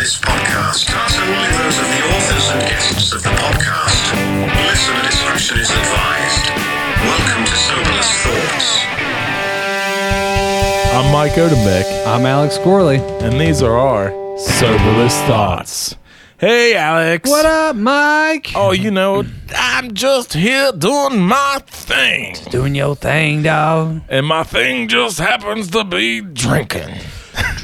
this podcast are solely those of the authors and guests of the podcast. Listener discretion is advised. Welcome to Soberless Thoughts. I'm Mike Odenbeck, I'm Alex Gorley. and these are our Soberless Thoughts. Hey, Alex. What up, Mike? Oh, you know, I'm just here doing my thing. Doing your thing, dog. And my thing just happens to be drinking.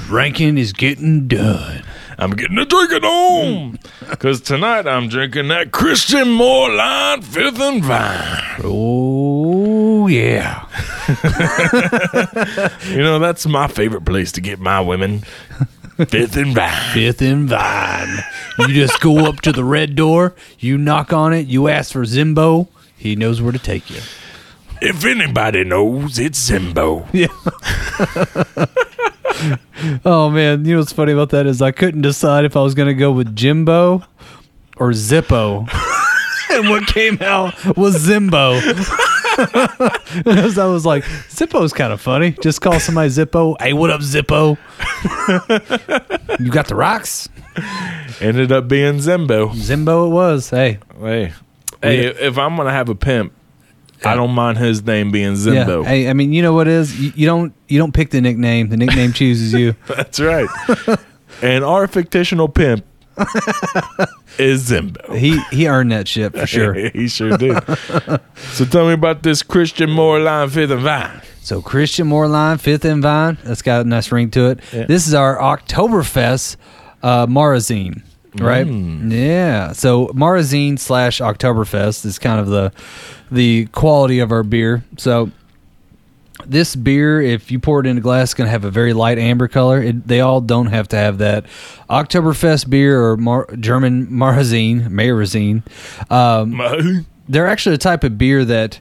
Drinking is getting done. I'm getting a drinking on. Because mm. tonight I'm drinking that Christian Moerlein Fifth and Vine. Oh, yeah. You know, that's my favorite place to get my women. Fifth and Vine. Fifth and Vine. You just go up to the red door, you knock on it, you ask for Zimbo. He knows where to take you. If anybody knows, it's Zimbo. Yeah. oh man, you know what's funny about that is I couldn't decide if I was gonna go with Jimbo or Zippo. and what came out was Zimbo. I was like, Zippo's kind of funny. Just call somebody Zippo. Hey, what up, Zippo? you got the rocks? Ended up being Zimbo. Zimbo it was. Hey. Hey, hey, if I'm gonna have a pimp, I don't mind his name being Zimbo. Yeah. Hey, I mean, you know what it is? You, you don't you don't pick the nickname. The nickname chooses you. That's right. and our fictional pimp is Zimbo. He he earned that shit for sure. he sure did. so tell me about this Christian Moerlein Fifth and Vine. So Christian Moerlein, Fifth and Vine. That's got a nice ring to it. Yeah. This is our Oktoberfest uh, Marazine, right? Mm. Yeah. So Marazine slash Oktoberfest is kind of the the quality of our beer. So this beer, if you pour it in a glass, going to have a very light amber color. It, they all don't have to have that. Oktoberfest beer or Mar- German Marazine, Marazine, um, they're actually a type of beer that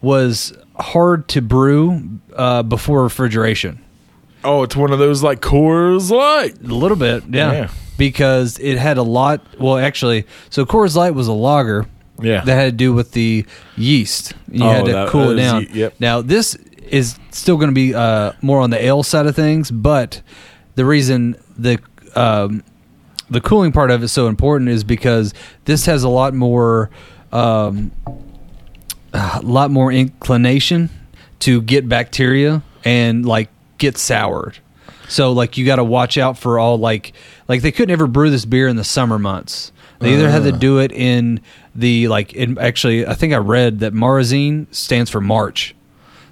was hard to brew uh, before refrigeration. Oh, it's one of those like Coors Light. A little bit, yeah. Yeah. Because it had a lot. Well, actually, so Coors Light was a lager Yeah. that had to do with the yeast. You Oh, had to that cool it down. ye- yep. Now this is still going to be uh, more on the ale side of things, but the reason the um, the cooling part of it is so important is because this has a lot more um, a lot more inclination to get bacteria and like get soured. So like you got to watch out for all like like they couldn't ever brew this beer in the summer months. They either had to do it in the like in actually I think I read that Marazine stands for March.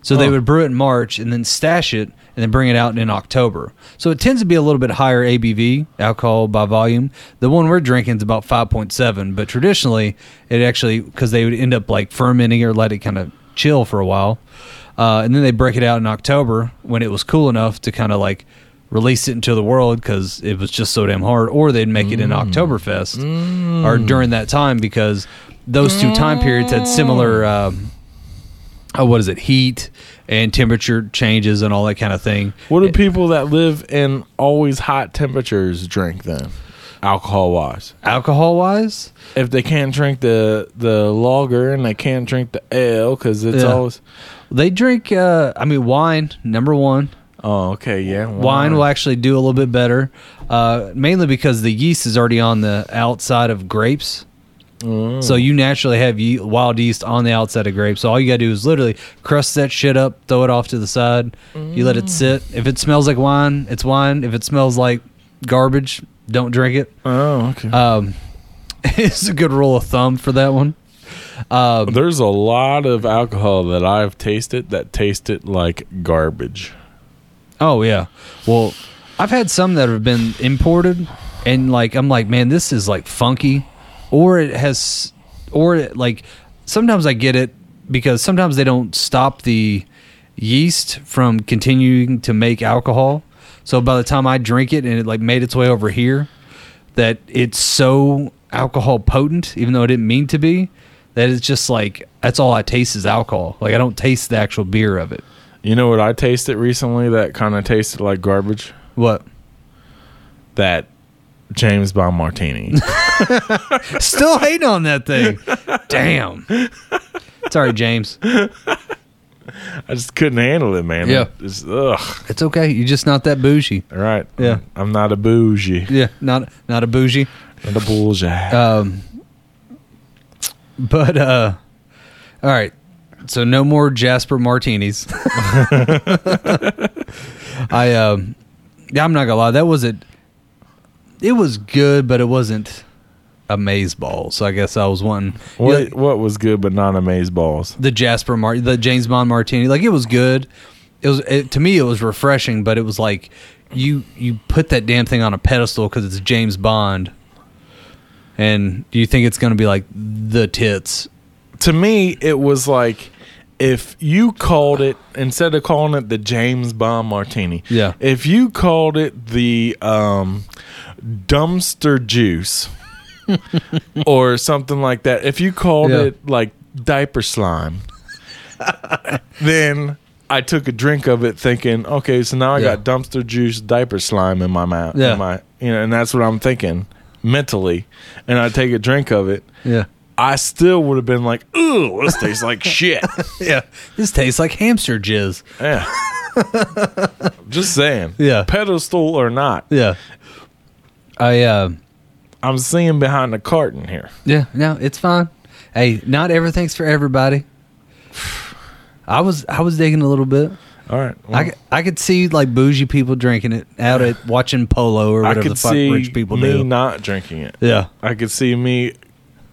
So they Oh. would brew it in March and then stash it and then bring it out in October. So it tends to be a little bit higher ABV, alcohol by volume. The one we're drinking is about 5.7, but traditionally it actually because they would end up like fermenting or let it kind of chill for a while. Uh, and then they break it out in October when it was cool enough to kind of like release it into the world because it was just so damn hard, or they'd make it in Oktoberfest or during that time because those two time periods had similar. Um, oh, what is it? Heat and temperature changes and all that kind of thing. What do people that live in always hot temperatures drink then? Alcohol wise. Alcohol wise, If they can't drink the the lager and they can't drink the ale because it's Yeah. always they drink. Uh, I mean, wine number one. Oh okay yeah Wine will actually do a little bit better, uh, mainly because the yeast is already on the outside of grapes. So you naturally have ye- wild yeast on the outside of grapes. So all you gotta do is literally crust that shit up, throw it off to the side. You let it sit. If it smells like wine, it's wine. If it smells like garbage, don't drink it. oh okay. Um, it's a good rule of thumb for that one. Um, There's a lot of alcohol that I've tasted that tasted like garbage. Oh yeah. Well, I've had some that have been imported, and like I'm like, man, this is like funky, or it has, or it, like sometimes I get it because sometimes they don't stop the yeast from continuing to make alcohol. So by the time I drink it and it like made its way over here, that it's so alcohol potent, even though it didn't mean to be, that it's just like that's all I taste is alcohol. Like I don't taste the actual beer of it. You know what I tasted recently that kind of tasted like garbage? What? That James Bond martini. Still hating on that thing. Damn. Sorry, James. I just couldn't handle it, man. Yeah. It's, ugh. It's okay. You're just not that bougie. All right. Yeah. I'm not a bougie. Yeah, not not a bougie. Not a bullseye. Um, but uh, all right. So no more Jasper martinis. I um, yeah, I'm not gonna lie. That wasn't. It was good, but it wasn't amaze ball. So I guess I was wanting what Yeah, what was good but not amaze balls? the Jasper Mar, the James Bond martini. Like it was good. It was it, to me. It was refreshing, but it was like you you put that damn thing on a pedestal because it's James Bond. And do you think it's going to be like the tits? To me, it was like if you called it instead of calling it the James Bond Martini. Yeah. If you called it the um, dumpster juice or something like that. If you called Yeah. it like diaper slime, then I took a drink of it, thinking, okay, so now I Yeah. got dumpster juice diaper slime in my mouth. Yeah. In my, you know, and that's what I'm thinking mentally. And I take a drink of it. Yeah. I still would have been like, ooh, this tastes like shit. Yeah. This tastes like hamster jizz. Yeah. Just saying. Yeah. Pedestal or not, Yeah. I uh I'm seeing behind the carton here. yeah, no, it's fine. Hey, not everything's for everybody. I was I was digging a little bit. All right. I, well, c- I could see like bougie people drinking it out at watching polo or I whatever could the fuck see rich people me do. not drinking it. yeah. I could see me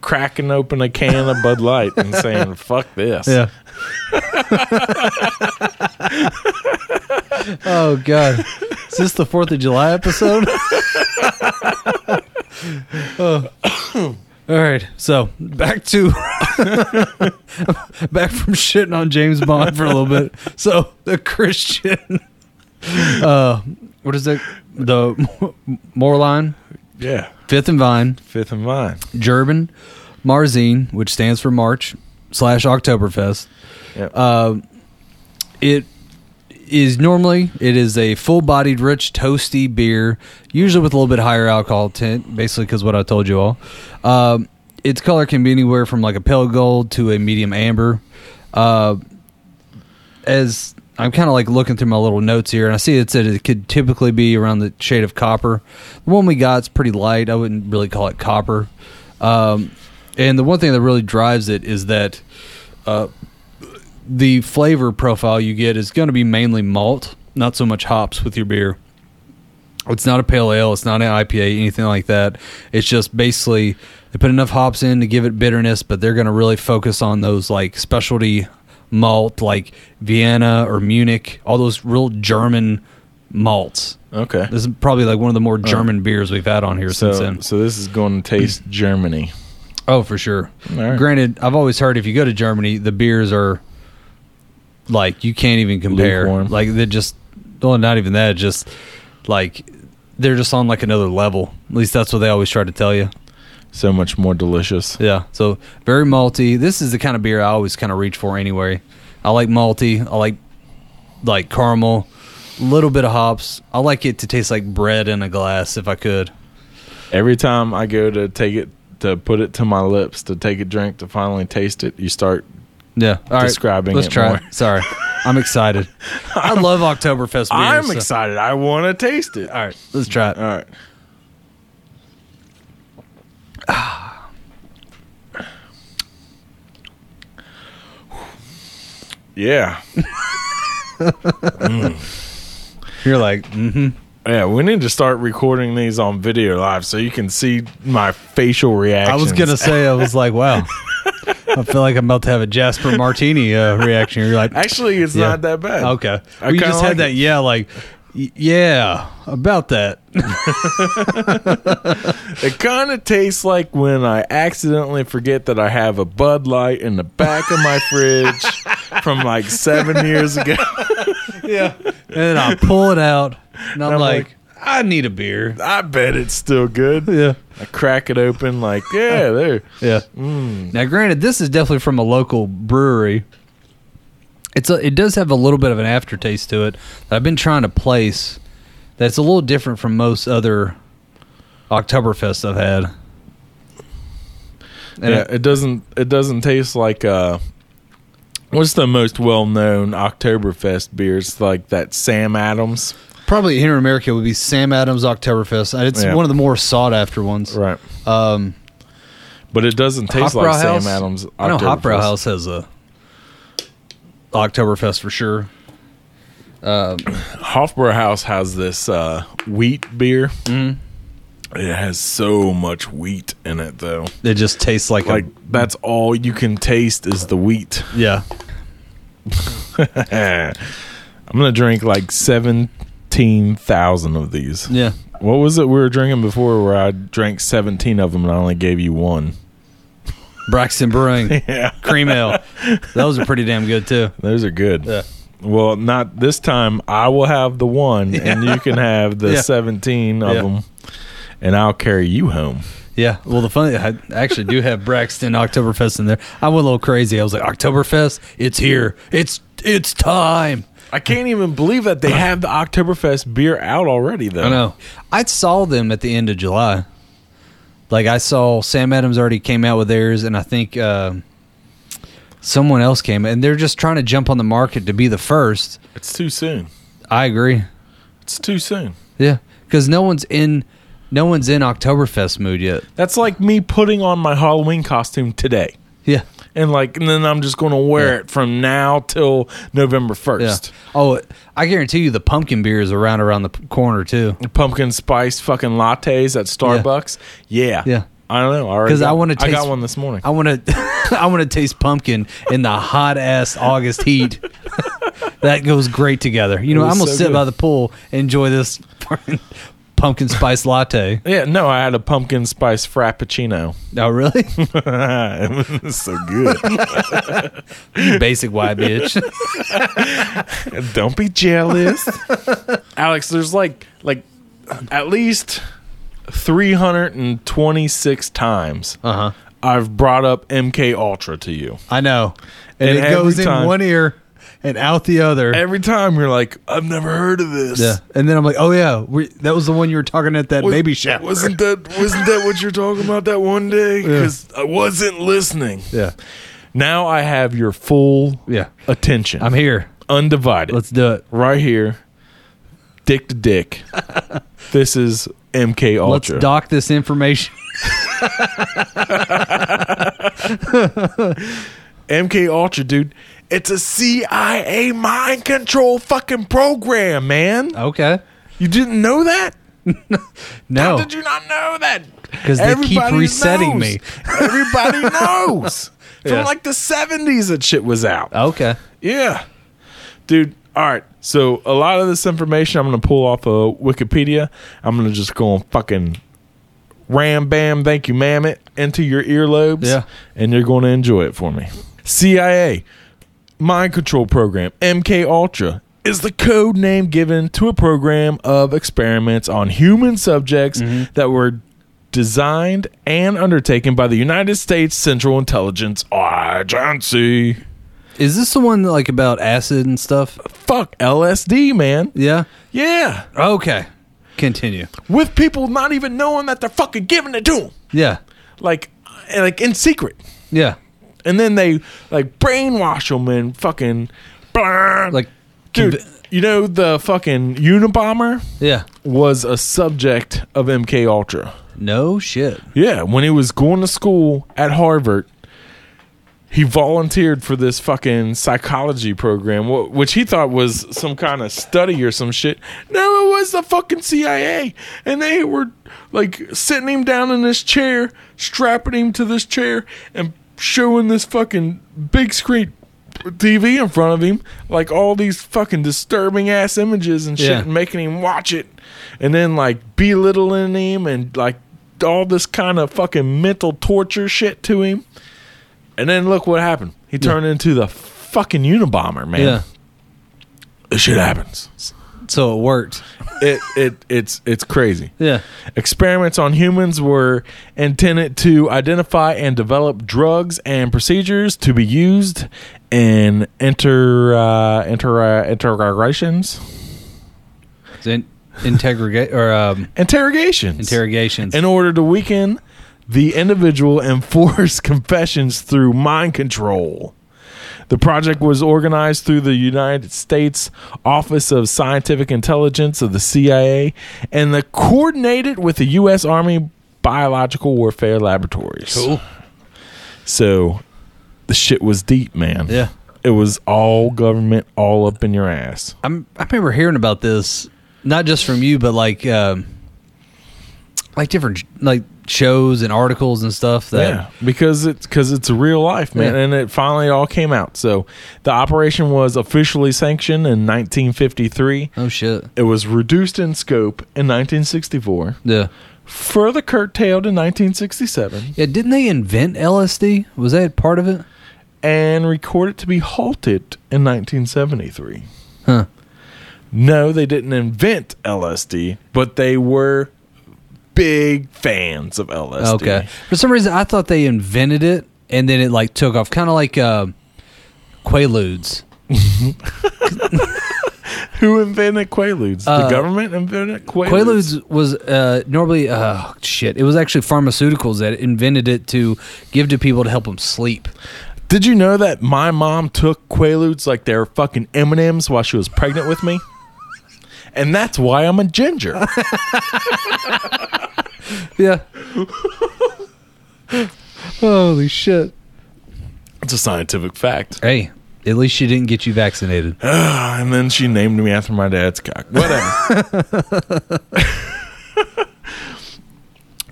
cracking open a can of Bud Light and saying, fuck this. Yeah. oh god. Is this the 4th of July episode? Oh. All right. So, back to back from shitting on James Bond for a little bit. So, the Christian uh what is it? The Moerlein, Yeah. Fifth and Vine, Fifth and Vine. German, Marzine, which stands for March slash Oktoberfest. Yep. Uh, it is normally it is a full-bodied, rich, toasty beer, usually with a little bit higher alcohol tint. Basically, because what I told you all. Um, its color can be anywhere from like a pale gold to a medium amber. Uh, as I'm kind of like looking through my little notes here, and I see it said it could typically be around the shade of copper. The one we got is pretty light. I wouldn't really call it copper. Um, and the one thing that really drives it is that uh, the flavor profile you get is going to be mainly malt, not so much hops with your beer. It's not a pale ale. It's not an IPA, anything like that. It's just basically they put enough hops in to give it bitterness, but they're going to really focus on those like specialty malt, like Vienna or Munich, all those real German malts. Okay. This is probably like one of the more German beers we've had on here since then. so this is going to taste Germany. Oh, for sure. Right. Granted, I've always heard if you go to Germany, the beers are like you can't even compare. Lukewarm. Like they're just well, not even that. Just like they're just on like another level. At least that's what they always try to tell you. So much more delicious. Yeah. So very malty. This is the kind of beer I always kind of reach for anyway. I like malty. I like like caramel. A little bit of hops. I like it to taste like bread in a glass if I could. Every time I go to take it, to put it to my lips, to take a drink, to finally taste it, you start. Yeah. All right. Describing Let's it try. more. it. Sorry. I'm excited. I love Oktoberfest beers. I'm so- excited. I want to taste it. All right. Let's try it. All right. Yeah. You're like, mm-hmm. Yeah, we need to start recording these on video live so you can see my facial reaction. I was gonna say, I was like, wow. I feel like I'm about to have a Jasper Martini uh, reaction. You're like, Actually, it's Yeah. not that bad. okay. I Well, just like had that, it. yeah, like, yeah, about that. It kind of tastes like when I accidentally forget that I have a Bud Light in the back of my fridge from like seven years ago. yeah. And then I pull it out, and I'm, I'm like, like- I need a beer. I bet it's still good. Yeah. I crack it open, like, yeah, there. Yeah. Mm. Now, granted, this is definitely from a local brewery. It's a, it does have a little bit of an aftertaste to it that I've been trying to place. That's a little different from most other Oktoberfest I've had. And yeah, it- it doesn't. It doesn't taste like uh, What's the most well-known Oktoberfest beers? Like that Sam Adams, probably here in America would be Sam Adams Oktoberfest. It's yeah. one of the more sought after ones, right? Um, but it doesn't taste like House? Sam Adams. I know Hofbräuhaus has a Oktoberfest for sure. Um, House has this uh, wheat beer. Mm. It has so much wheat in it, though. It just tastes like like a, that's all you can taste is the wheat. Yeah. I'm gonna drink like seven 15,000 of these. Yeah. What was it we were drinking before where I drank 17 of them and I only gave you one? Braxton Brewing. yeah. Cream ale. Those are pretty damn good too. Those are good. Yeah. Well, not this time. I will have the one yeah. and you can have the yeah. 17 of them and I'll carry you home. Yeah. Well, the funny, I actually do have Braxton Oktoberfest in there. I went a little crazy. I was like, Oktoberfest, it's here. It's it's time. I can't even believe that they have the Oktoberfest beer out already, though. I know. I saw them at the end of July. Like I saw Sam Adams already came out with theirs, and I think uh, someone else came, and they're just trying to jump on the market to be the first. It's too soon. I agree. It's too soon. Yeah, because no one's in, no one's in Oktoberfest mood yet. That's like me putting on my Halloween costume today. Yeah, And like, and then I'm just going to wear Yeah. it from now till November yeah. first. Oh, I guarantee you, the pumpkin beer is around around the corner too. Pumpkin spice fucking lattes at Starbucks. Yeah, Yeah. I don't know. I already 'Cause I wanna I got one this morning. I want to, I want to taste pumpkin in the hot ass August heat. that goes great together. You know, I'm gonna so sit good. by the pool, and enjoy this pumpkin spice latte. yeah, no, I had a pumpkin spice frappuccino. Oh, really? it was so good. You basic white bitch. Don't be jealous, Alex. There's like like at least 326 times Uh huh. I've brought up MK Ultra to you. I know, and, And it goes every in one ear and out the other. Every time you're like, I've never heard of this. yeah, and then I'm like, oh yeah, we, that was the one you were talking at that Was- baby shower. Wasn't that wasn't that what you're talking about that one day? Because I wasn't listening. yeah, Now I have your full yeah. attention. I'm here. undivided. Let's do it. right here, dick to dick. this is MK Let's Ultra. dock this information. MK Ultra, dude. It's a CIA mind control fucking program, man. Okay. You didn't know that? No. How did you not know that? Because they keep resetting knows. me. Everybody knows. From Yeah. like the 70s that shit was out. okay. Yeah. Dude, all right. So a lot of this information I'm going to pull off of Wikipedia. I'm going to just go and fucking ram bam thank you ma'am it into your earlobes. Yeah. And you're going to enjoy it for me. CIA mind control program MK Ultra is the code name given to a program of experiments on human subjects mm-hmm. that were designed and undertaken by the United States Central Intelligence Agency. Is this the one like about acid and stuff? Fuck LSD, man. Yeah. Yeah. Okay. Continue. With people not even knowing that they're fucking giving it to them. Yeah. Like, like in secret. Yeah. And then they like brainwash them and fucking. Like, dude, conv- you know the fucking Unabomber yeah. was a subject of MK Ultra. No shit. Yeah, when he was going to school at Harvard, he volunteered for this fucking psychology program, which he thought was some kind of study or some shit. No, it was the fucking CIA. And they were like sitting him down in this chair, strapping him to this chair, and showing this fucking big screen TV in front of him, like all these fucking disturbing ass images and shit, Yeah. and making him watch it, and then like belittling him and like all this kind of fucking mental torture shit to him. And then look what happened. He turned into the fucking Unabomber, man. Yeah. This shit happens. So it worked. It it it's it's crazy. Yeah. Experiments on humans were intended to identify and develop drugs and procedures to be used in inter uh, inter uh, interrogations, In- integrate or um, interrogations, interrogations. in order to weaken the individual and force confessions through mind control. The project was organized through the United States Office of Scientific Intelligence of the CIA and the coordinated with the U.S. Army Biological Warfare Laboratories. Cool. So the shit was deep, man. Yeah. It was all government, all up in your ass. I'm, I remember hearing about this, not just from you, but like, um, like different like shows and articles and stuff. That Yeah, because it's because it's real life, man, Yeah. and it finally all came out. So the operation was officially sanctioned in 1953. oh shit, It was reduced in scope in 1964, yeah, further curtailed in 1967, yeah. Didn't they invent LSD? Was that part of it? and recorded to be halted in 1973. Huh. No, they didn't invent LSD, but they were big fans of LSD. Okay. For some reason, I thought they invented it and then it like took off, kind of like uh, Quaaludes. Who invented Quaaludes? the Uh, government invented Quaaludes. Quaaludes was uh, normally uh, shit. It was actually pharmaceuticals that invented it to give to people to help them sleep. Did you know that my mom took Quaaludes like they're fucking M and M's while she was pregnant with me? And that's why I'm a ginger. Yeah. Holy shit. It's a scientific fact. Hey, at least she didn't get you vaccinated. and then she named me after my dad's cock. Whatever.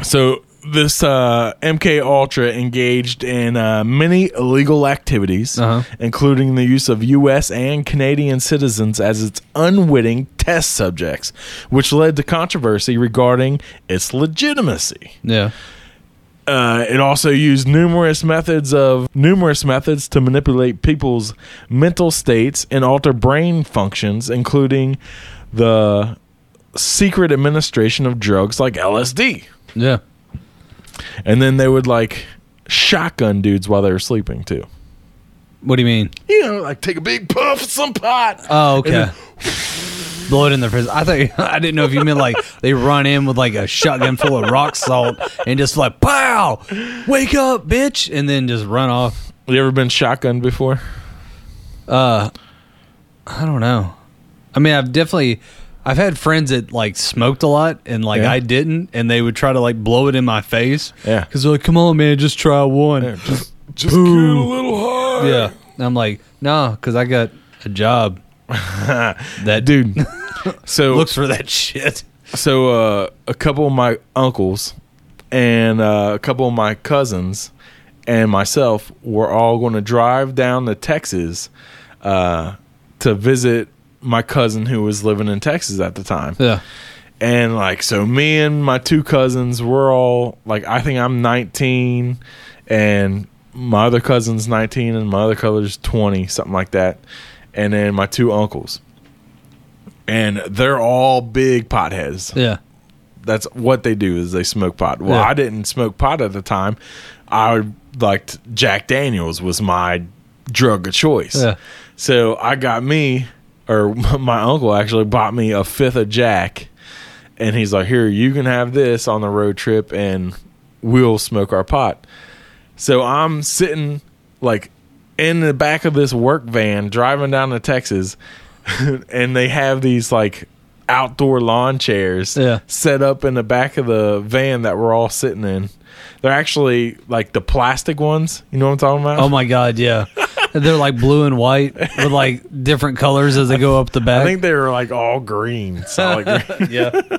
so this uh, MK Ultra engaged in uh, many illegal activities, Uh-huh. including the use of U.S. and Canadian citizens as its unwitting test subjects, which led to controversy regarding its legitimacy. Yeah. Uh, it also used numerous methods of numerous methods to manipulate people's mental states and alter brain functions, including the secret administration of drugs like LSD. Yeah. And then they would like shotgun dudes while they were sleeping too. What do you mean? You know, like take a big puff of some pot. Oh, okay. then- Blow it in their face. I thought I didn't know if you meant like they run in with like a shotgun full of rock salt and just like pow, wake up, bitch, and then just run off. you ever been shotgunned before? Uh, I don't know. I mean, I've definitely, I've had friends that like smoked a lot and like Yeah. I didn't, and they would try to like blow it in my face. Yeah. because they're like, "Come on, man, just try one." Yeah, just just get a little hard. Yeah. And I'm like, no, because I got a job that dude. So looks for that shit. So uh, a couple of my uncles and uh, a couple of my cousins and myself were all going to drive down to Texas uh, to visit my cousin who was living in Texas at the time. Yeah. And like so me and my two cousins were all like I think I'm 19 and my other cousin's 19 and my other cousin's 20 something like that. And then my two uncles. And they're all big potheads Yeah. that's what they do is they smoke pot. Well, Yeah. I didn't smoke pot at the time. I liked Jack Daniels was my drug of choice. Yeah. So I got me, or my uncle actually bought me a fifth of Jack, and he's like, "Here, you can have this on the road trip, and we'll smoke our pot." So I'm sitting like in the back of this work van driving down to Texas, and they have these like outdoor lawn chairs Yeah. set up in the back of the van that we're all sitting in. They're actually like the plastic ones. You know what I'm talking about? Oh my god, yeah. They're like blue and white with like different colors as they go up the back. I think they were like all green, solid green. yeah.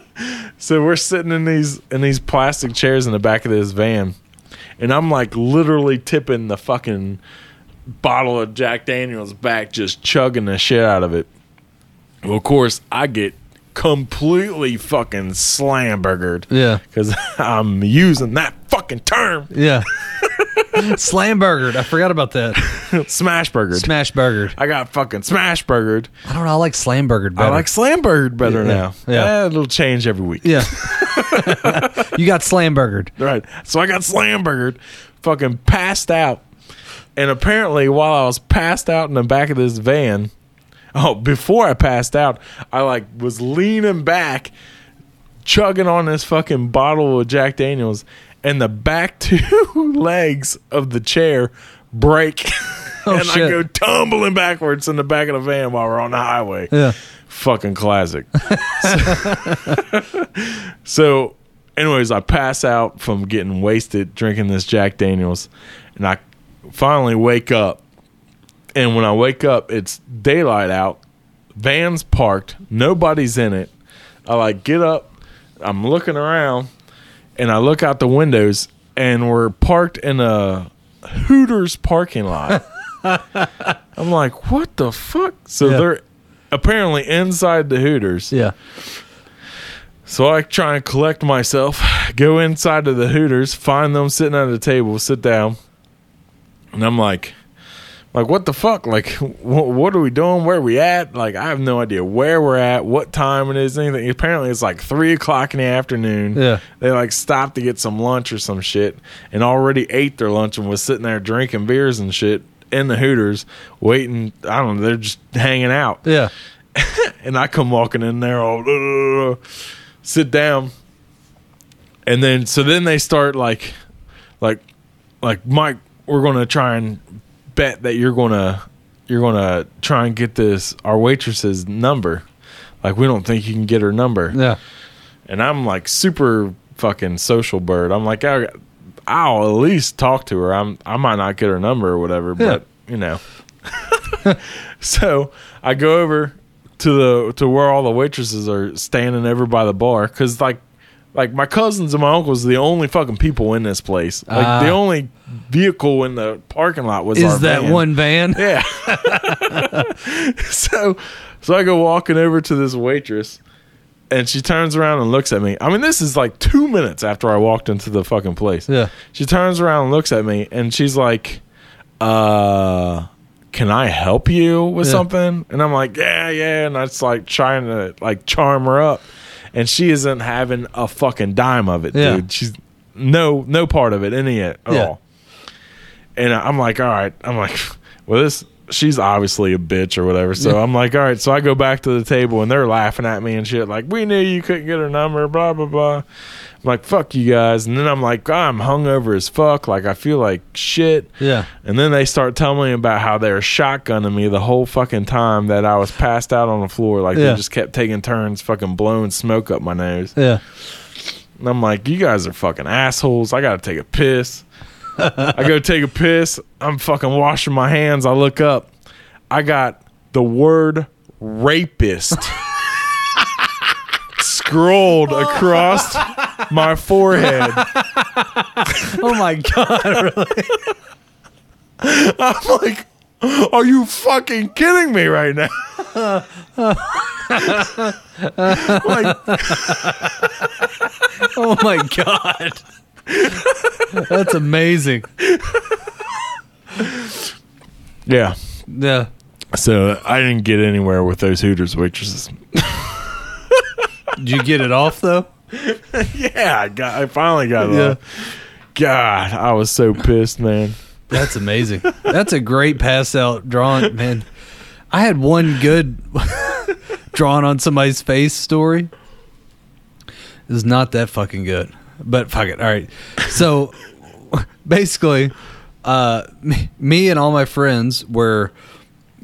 So we're sitting in these in these plastic chairs in the back of this van, and I'm like literally tipping the fucking bottle of Jack Daniels back, just chugging the shit out of it. Well, of course, I get completely fucking slamburgered. Yeah. because I'm using that fucking term, Yeah. Slam burgered. I forgot about that. smash burgered. Smash burgered. I got fucking smash burgered. I don't know. I like slam burgered better. I like slamburgered better Yeah. now. Yeah. Eh, it'll change every week. Yeah. you got slam burgered. Right. So I got slamburgered, fucking passed out. And apparently, while I was passed out in the back of this van, oh, before I passed out, I like was leaning back, chugging on this fucking bottle of Jack Daniels, and the back two legs of the chair break. Oh, and I go tumbling backwards in the back of the van while we're on the highway. Yeah. Fucking classic. so, anyways, I pass out from getting wasted drinking this Jack Daniels, and I finally wake up. And when I wake up, it's daylight out, van's parked, nobody's in it. I like get up, I'm looking around, and I look out the windows, and we're parked in a Hooters parking lot. I'm like, what the fuck? So Yeah. they're apparently inside the Hooters. Yeah. So I try and collect myself, go inside of the Hooters, find them sitting at a table, sit down, and I'm like, like what the fuck? Like, wh- what are we doing? Where are we at? Like, I have no idea where we're at, what time it is, anything. Apparently, it's like three o'clock in the afternoon. Yeah. they like stopped to get some lunch or some shit, and already ate their lunch and was sitting there drinking beers and shit in the Hooters, waiting. I don't know. They're just hanging out Yeah. and I come walking in there all "Ugh," sit down, and then so then they start like, like, like Mike, we're gonna try and bet that you're gonna you're gonna try and get this our waitress's number. Like we don't think you can get her number, Yeah. and I'm like super fucking social bird. I'm like I, I'll at least talk to her. I'm I might not get her number or whatever, Yeah. but you know. so I go over to the to where all the waitresses are standing over by the bar because like like my cousins and my uncles are the only fucking people in this place. Like Ah. the only vehicle in the parking lot was our Is that van. one van? Yeah. so so I go walking over to this waitress and she turns around and looks at me. I mean, this is like two minutes after I walked into the fucking place. Yeah. She turns around and looks at me and she's like, uh can I help you with Yeah. something? And I'm like, yeah, yeah. And I just like trying to like charm her up. And she isn't having a fucking dime of it, Yeah. dude. She's no no part of it, any at Yeah. all. And I'm like, all right. I'm like, well, this she's obviously a bitch or whatever. So I'm like, all right. So I go back to the table and they're laughing at me and shit. Like, we knew you couldn't get her number, blah blah blah. I'm like, fuck you guys. And then I'm like, I'm hungover as fuck. Like I feel like shit. Yeah. And then they start telling me about how they were shotgunning me the whole fucking time that I was passed out on the floor. Like Yeah. they just kept taking turns fucking blowing smoke up my nose. Yeah. And I'm like, you guys are fucking assholes. I gotta take a piss. I go take a piss. I'm fucking washing my hands. I look up. I got the word rapist scrolled across my forehead. Oh my god. I'm like, are you fucking kidding me right now? like, Oh my god. That's amazing. yeah. Yeah. So I didn't get anywhere with those Hooters waitresses. Did you get it off though? Yeah, I got. I finally got it. Yeah. off. God, I was so pissed, man. That's amazing. That's a great pass out drawing, man. I had one good drawn on somebody's face story. It's not that fucking good, but fuck it. All right. So basically, uh, me, and all my friends were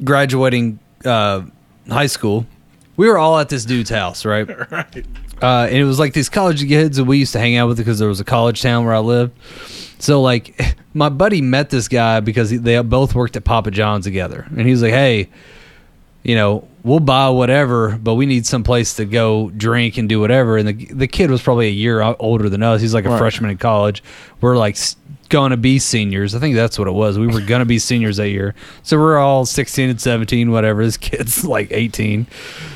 graduating uh, high school. We were all at this dude's house, right? Right. uh, and it was like these college kids that we used to hang out with because there was a college town where I lived. So like, my buddy met this guy because they both worked at Papa John's together, and he was like, "Hey, you know, we'll buy whatever, but we need some place to go drink and do whatever." And the the kid was probably a year older than us. He's like a Right. freshman in college. We're like gonna be seniors. I think that's what it was. We were gonna be seniors that year. So we're all 16 and 17, whatever. This kid's like 18.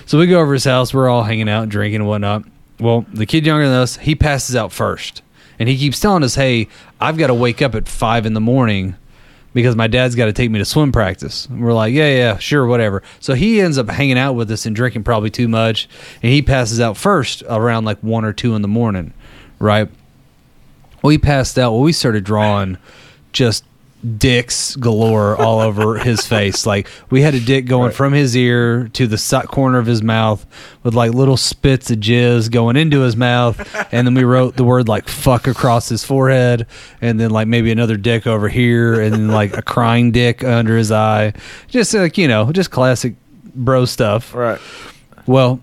So we go over his house. We're all hanging out and drinking and whatnot. Well, the kid younger than us, he passes out first. And he keeps telling us, hey, I've got to wake up at five in the morning because my dad's got to take me to swim practice. And we're like, yeah, yeah, sure, whatever. So he ends up hanging out with us and drinking probably too much. And he passes out first around like one or two in the morning, right? We passed out. Well, we started drawing just dicks galore all over his face. Like we had a dick going Right. from his ear to the corner of his mouth with like little spits of jizz going into his mouth, and then we wrote the word like "fuck" across his forehead, and then like maybe another dick over here, and then like a crying dick under his eye. Just like you know, just classic bro stuff. Right. Well,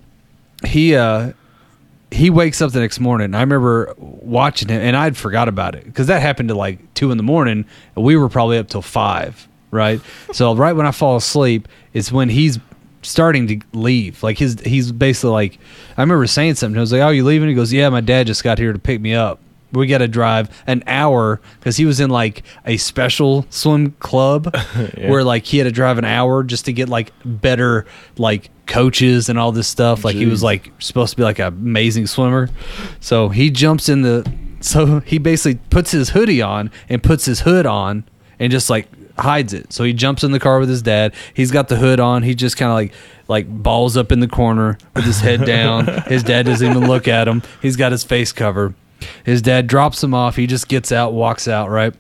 he uh he wakes up the next morning. I remember watching him, and I'd forgot about it because that happened to like two in the morning, and we were probably up till five, right? so right when I fall asleep, it's when he's starting to leave. Like his, he's basically like, I remember saying something. I was like, "Oh, you leaving?" He goes, "Yeah, my dad just got here to pick me up." We got to drive an hour because he was in like a special swim club Yeah. where like he had to drive an hour just to get like better like coaches and all this stuff. Like he was like supposed to be like an amazing swimmer. So he jumps in the so he basically puts his hoodie on and puts his hood on and just like hides it. So he jumps in the car with his dad. He's got the hood on. He just kind of like like balls up in the corner with his head down. his dad doesn't even look at him. He's got his face covered. His dad drops him off. He just gets out, walks out, right?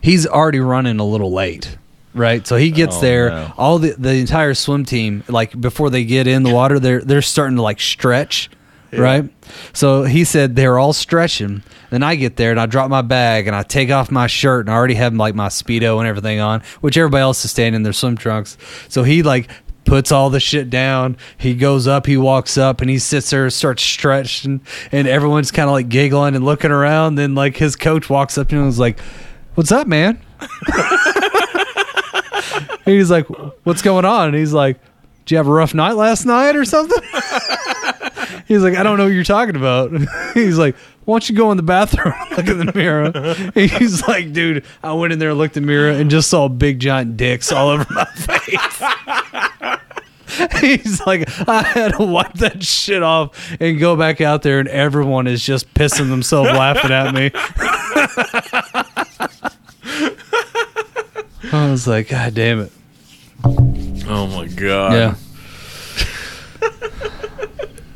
He's already running a little late. Right, so he gets Oh, there. no. All the the entire swim team, like before they get in the water, they're they're starting to like stretch, right? So he said they're all stretching. Then I get there and I drop my bag and I take off my shirt and I already have like my speedo and everything on, which everybody else is staying in their swim trunks. So he like puts all the shit down. He goes up, he walks up, and he sits there, starts stretching, and everyone's kind of like giggling and looking around. Then like his coach walks up to him and was like, "What's up, man?" he's like, "What's going on?" And he's like, "Did you have a rough night last night or something?" he's like, "I don't know what you're talking about." he's like, "Why don't you go in the bathroom look in the mirror?" And he's like, "Dude, I went in there, looked in the mirror, and just saw big giant dicks all over my face." He's like, I had to wipe that shit off and go back out there, and everyone is just pissing themselves laughing at me. I was like, God damn it. Oh my god. Yeah.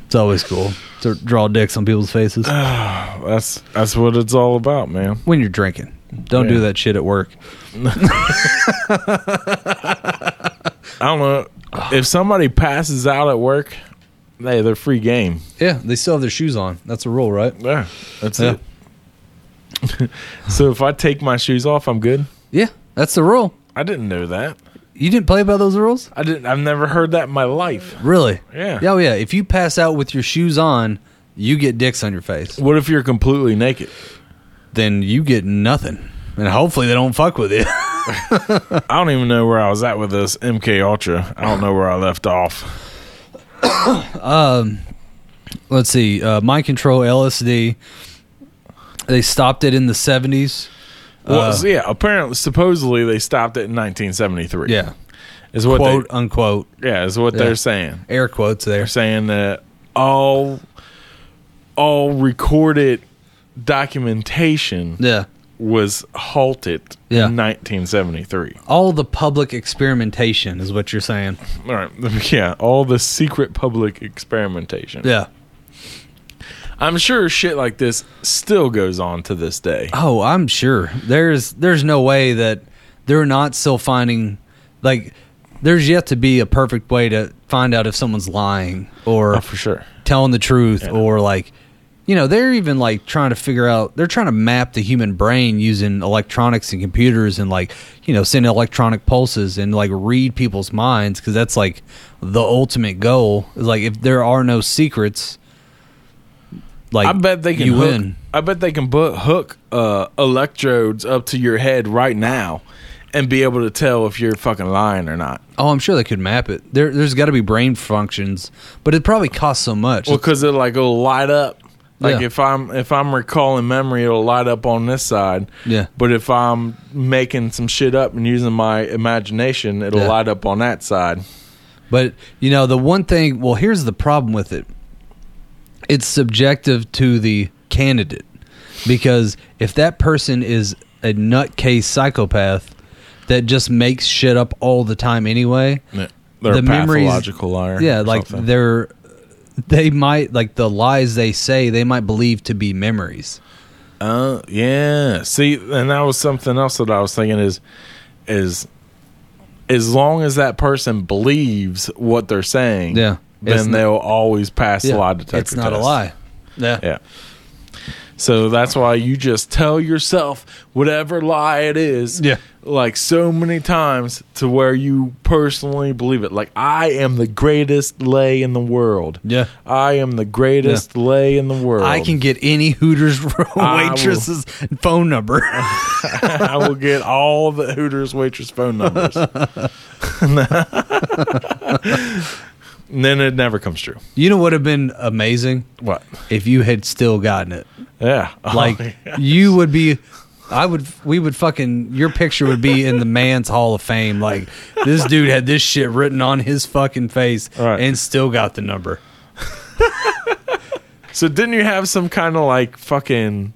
it's always cool to draw dicks on people's faces That's that's what it's all about, man. when you're drinking. Don't do Yeah. that shit at work. I don't know if somebody passes out at work. Hey, they're free game. Yeah, they still have their shoes on. That's a rule, right? Yeah, that's Yeah. it. so if I take my shoes off, I'm good. Yeah, that's the rule. I didn't know that. You didn't play by those rules? I didn't. I've never heard that in my life. Really? Yeah. Oh, yeah. If you pass out with your shoes on, you get dicks on your face. What if you're completely naked? Then you get nothing. And hopefully they don't fuck with you. I don't even know where I was at with this MK Ultra. I don't know where I left off. um, Let's see. Uh, mind control, LSD. They stopped it in the 70s. Well, Uh, so yeah, apparently, supposedly they stopped it in 1973. Yeah. is what Quote, they, unquote. yeah is what Yeah. they're saying. Air quotes there. They're saying that all all recorded documentation Yeah. was halted Yeah. in 1973. All the public experimentation is what you're saying. All right, yeah, all the secret public experimentation. Yeah. I'm sure shit like this still goes on to this day. Oh, I'm sure. There's there's no way that they're not still finding like there's yet to be a perfect way to find out if someone's lying or Oh, for sure. telling the truth Yeah. or like you know they're even like trying to figure out they're trying to map the human brain using electronics and computers and like you know send electronic pulses and like read people's minds because that's like the ultimate goal is like if there are no secrets like I bet they can you hook, win I bet they can hook uh, electrodes up to your head right now and be able to tell if you're fucking lying or not. oh i'm sure they could map it there, there's got to be brain functions but it probably costs so much Well, because it like it'll light up. Like Yeah. if I'm if I'm recalling memory, it'll light up on this side. Yeah. But if I'm making some shit up and using my imagination, it'll Yeah. light up on that side. But you know, the one thing. Well, here's the problem with it. It's subjective to the candidate because if that person is a nutcase psychopath that just makes shit up all the time anyway, They're The pathological liar. yeah, like something. they're they might like the lies they say they might believe to be memories. Uh, yeah. See, and that was something else that I was thinking is, is, as long as that person believes what they're saying, Yeah. It's then they'll always pass the lie detector. It's not a lie. Yeah. Yeah. So that's why you just tell yourself whatever lie it is. Yeah. Like so many times to where you personally believe it. Like I am the greatest lay in the world. Yeah. I am the greatest lay in the world. I can get any Hooters I will- waitress's phone number. I will get all the Hooters waitress phone numbers. And then it never comes true. you know what would have been amazing? What? If you had still gotten it. Yeah. Like Oh, yeah. you would be I would we would fucking your picture would be in the man's hall of fame. Like this dude had this shit written on his fucking face Right. and still got the number. So didn't you have some kind of like fucking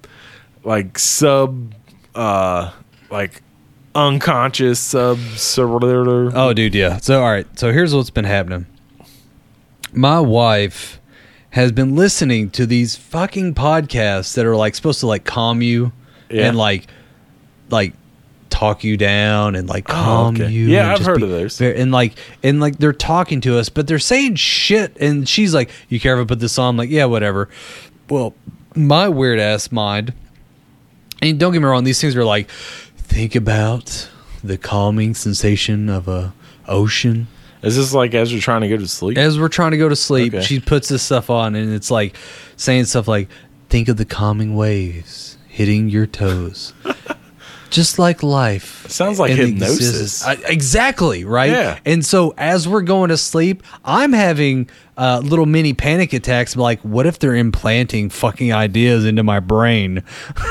like sub uh like unconscious sub Oh, dude, yeah. So, all right. So here's what's been happening. My wife has been listening to these fucking podcasts that are like supposed to like calm you Yeah. and like like talk you down and like oh, calm okay. you. Yeah, I've heard of those. And like and like they're talking to us, but they're saying shit. And she's like, "You care if I put this on?" I'm like, "Yeah, whatever." Well, my weird ass mind. And don't get me wrong, these things are like, think about the calming sensation of a ocean. Is this like as you're trying to go to sleep? As we're trying to go to sleep, Okay. she puts this stuff on, and it's like saying stuff like, think of the calming waves hitting your toes. Just like life. Sounds like hypnosis. I- exactly, right? Yeah. And so as we're going to sleep, I'm having uh, little mini panic attacks. Like, what if they're implanting fucking ideas into my brain?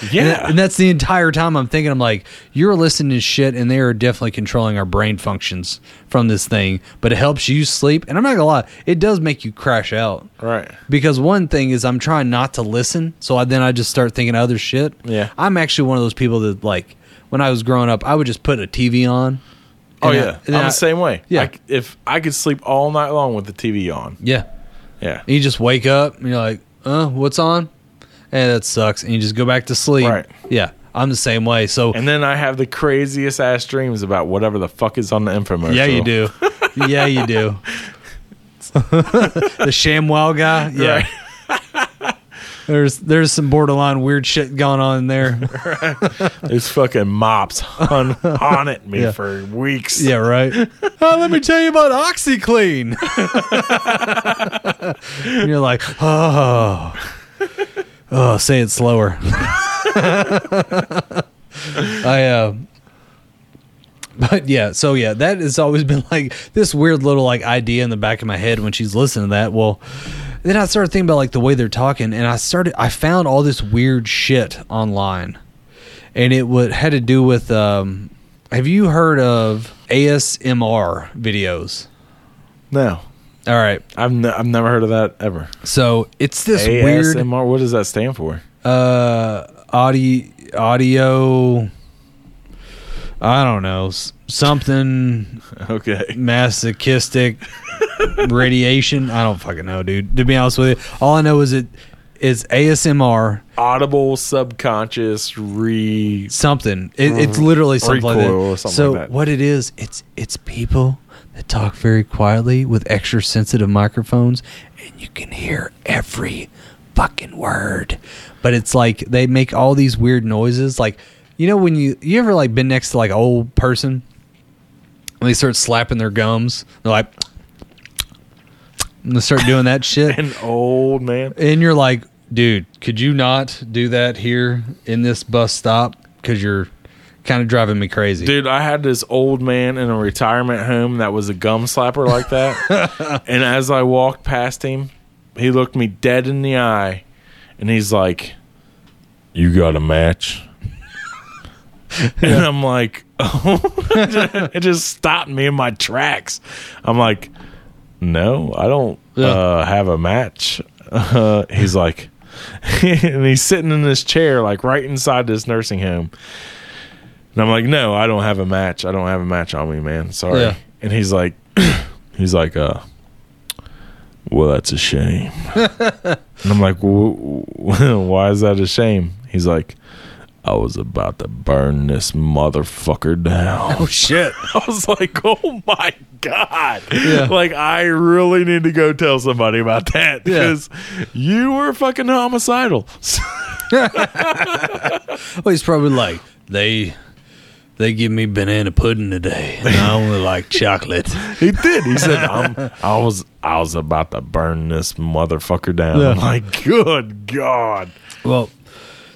And, yeah. that- and that's the entire time I'm thinking, I'm like, you're listening to shit, and they are definitely controlling our brain functions from this thing. But it helps you sleep. And I'm not gonna lie, it does make you crash out. right. Because one thing is, I'm trying not to listen, so I, then I just start thinking other shit. Yeah. I'm actually one of those people that, like, when I was growing up, I would just put a TV on. Oh and I- yeah. and I'm I- the same way. Yeah. I if I could sleep all night long with the TV on. Yeah. Yeah. And you just wake up, and you're like, uh, what's on? And that sucks. And you just go back to sleep. Right. Yeah. I'm the same way. So, And then I have the craziest ass dreams about whatever the fuck is on the infomercial. Yeah, you do. yeah, you do. the ShamWow guy. Yeah. There's there's some borderline weird shit going on in there. There's fucking mops on haunted me Yeah. for weeks. Yeah, right. oh, let me tell you about OxiClean. and you're like, oh, oh, say it slower. I uh, but yeah, so yeah, that has always been like this weird little like idea in the back of my head when she's listening to that. Well, then I started thinking about like the way they're talking, and I started I found all this weird shit online, and it would had to do with. um Have you heard of ASMR videos? No. All right, I've, ne- I've never heard of that ever. so it's this weird ASMR, what does that stand for? uh audio audio. I don't know s- something Okay. masochistic radiation. I don't fucking know, dude. To be honest with you, all I know is it is ASMR Audible subconscious re. something. It, it's literally something like that. Recoil or something so like that. what it is, it's it's people that talk very quietly with extra sensitive microphones, and you can hear every fucking word. But it's like they make all these weird noises, like you know when you you ever like been next to like an old person and they start slapping their gums, they're like. And they start doing that shit. An old man. And you're like, dude, could you not do that here in this bus stop? Because you're kind of driving me crazy. Dude, I had this old man in a retirement home that was a gum slapper like that. and as I walked past him, he looked me dead in the eye and he's like, You got a match? and I'm like, Oh, it just stopped me in my tracks. I'm like, No, I don't Yeah. uh, have a match. Uh, he's like, and he's sitting in this chair, like right inside this nursing home. And I'm like, no, I don't have a match. I don't have a match on me, man. Sorry. Yeah. And he's like, he's like, uh, well, that's a shame. and I'm like, why is that a shame? He's like, I was about to burn this motherfucker down. Oh shit! I was like, oh my god! Yeah. Like, I really need to go tell somebody about that Yeah. because you were fucking homicidal. Well, he's probably like they they give me banana pudding today, and I only like chocolate. he did. He said, I'm, I was, I was about to burn this motherfucker down. Yeah. I'm like, good god. Well,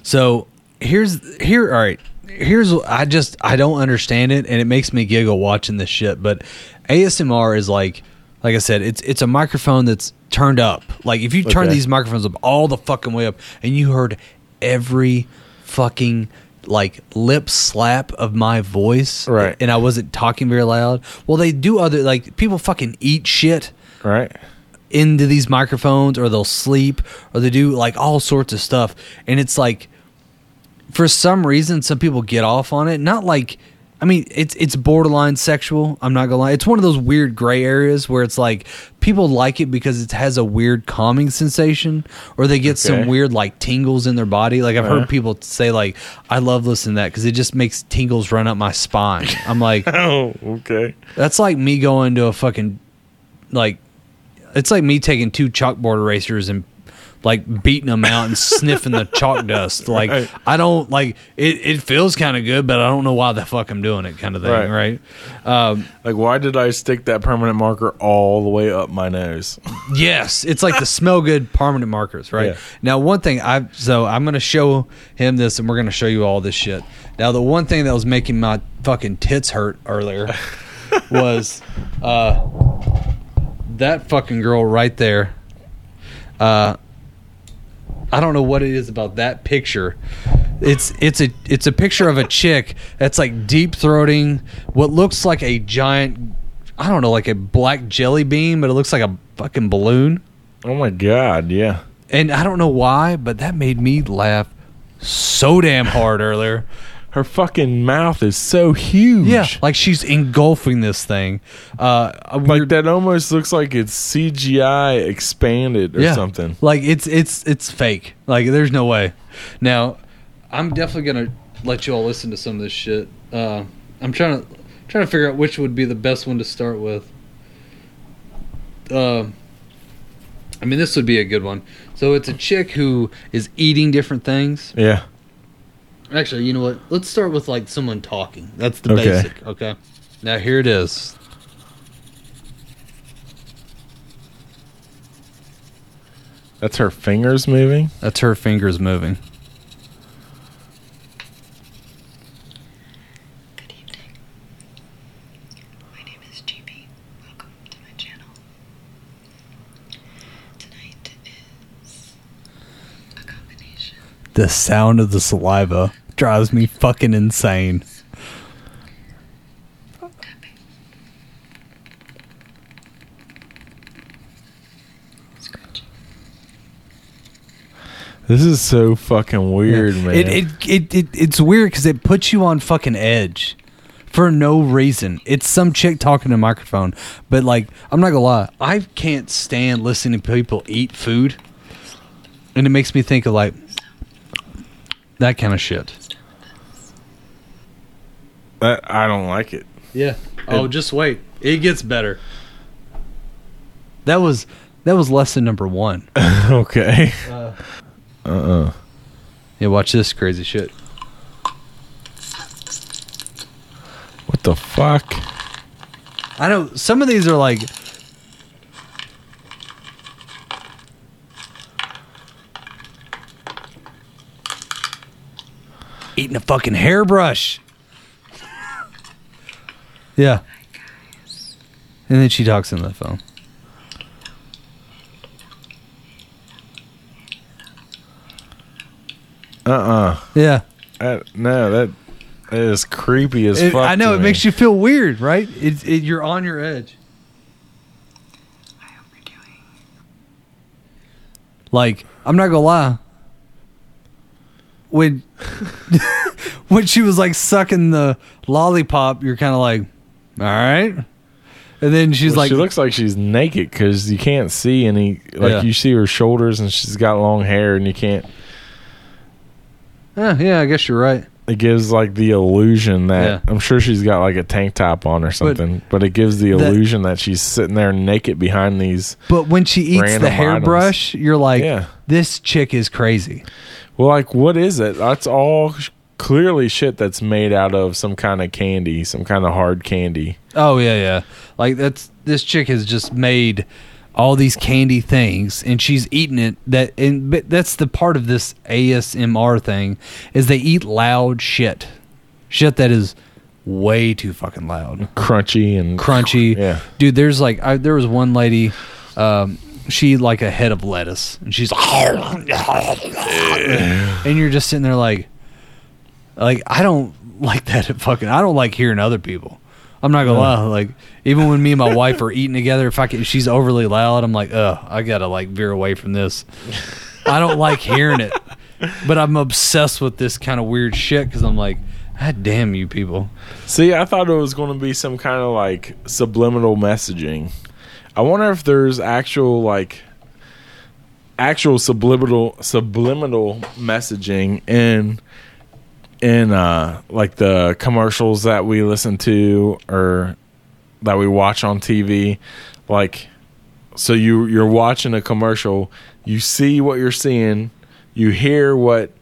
so here's here. All right, here's I just I don't understand it, and it makes me giggle watching this shit. But ASMR is like, like I said, it's it's a microphone that's turned up. Like if you turn Okay. these microphones up all the fucking way up, and you heard every fucking like lip slap of my voice, Right. And I wasn't talking very loud. Well, they do other like people fucking eat shit Right? into these microphones or they'll sleep or they do like all sorts of stuff and it's like for some reason some people get off on it not like i mean it's it's borderline sexual i'm not gonna lie it's one of those weird gray areas where it's like people like it because it has a weird calming sensation or they get some weird like tingles in their body like i've Uh-huh. heard people say like i love listening to that because it just makes tingles run up my spine i'm like Oh, okay. that's like me going to a fucking like it's like me taking two chalkboard erasers and like beating them out and sniffing the chalk dust. Like Right. I don't like it. It feels kind of good, but I don't know why the fuck I'm doing it, kind of thing. Right. Right? Um, Like, why did I stick that permanent marker all the way up my nose? yes, it's like the smell good permanent markers. Right Yeah. now, one thing I so I'm gonna show him this, and we're gonna show you all this shit. Now, the one thing that was making my fucking tits hurt earlier was uh that fucking girl right there. Uh, I don't know what it is about that picture. It's it's a it's a picture of a chick that's like deep throating what looks like a giant I don't know like a black jelly bean, but it looks like a fucking balloon. Oh my god, yeah. And I don't know why, but that made me laugh so damn hard earlier. Her fucking mouth is so huge. Yeah, like she's engulfing this thing. Uh, like that almost looks like it's CGI expanded or something. Like it's it's it's fake. Like there's no way. Now, I'm definitely gonna let you all listen to some of this shit. Uh, I'm trying to trying to figure out which would be the best one to start with. Uh, I mean, this would be a good one. So it's a chick who is eating different things. Yeah. Actually, you know what? Let's start with like someone talking. That's the Okay. basic. Okay. Now here it is. That's her fingers moving. That's her fingers moving. Good evening. My name is Gibi. Welcome to my channel. Tonight is a combination The sound of the saliva drives me fucking insane. This is so fucking weird, man. It, it, it, it it's weird because it puts you on fucking edge for no reason. It's some chick talking to a microphone, but like I'm not gonna lie, I can't stand listening to people eat food, and it makes me think of like that kind of shit. That- I don't like it. Yeah. Oh, just wait. It gets better. That was that was lesson number one. okay. Uh, Uh-uh. yeah, watch this crazy shit. What the fuck? I know some of these are like eating a fucking hairbrush. yeah. And then she talks in the phone. Uh-uh. Yeah. That, no, that, that is creepy as It- fuck. I know to it me. makes you feel weird, right? It, it, you're on your edge. I hope you're doing Like, I'm not gonna lie. When when she was like sucking the lollipop, you're kind of like, all right. And then she's Well, like, she looks like she's naked because you can't see any. Like Yeah. you see her shoulders, and she's got long hair, and you can't. Eh, yeah, I guess you're right. It gives like the illusion that Yeah. I'm sure she's got like a tank top on or something, but, it gives the that- illusion that she's sitting there naked behind these. But when she eats the hairbrush, you're like, Yeah. this chick is crazy. Well, like what is it? That's all clearly shit that's made out of some kind of candy, some kind of hard candy. Oh yeah, yeah. Like that's this chick has just made all these candy things and she's eating it that and but that's the part of this ASMR thing is they eat loud shit. Shit that is way too fucking loud. Crunchy and Crunchy. Yeah. Dude, there's like I, there was one lady um she like a head of lettuce and she's and you're just sitting there like like I don't like that at fucking I don't like hearing other people. I'm not gonna lie, like even when me and my wife are eating together, if I can, if she's overly loud, I'm like, ugh, I gotta like veer away from this. I don't like hearing it, but I'm obsessed with this kind of weird shit because I'm like, God damn you people. See, I thought it was going to be some kind of like subliminal messaging. I wonder if there's actual like actual subliminal subliminal messaging in in uh like the commercials that we listen to or that we watch on TV like so you you're watching a commercial you see what you're seeing you hear what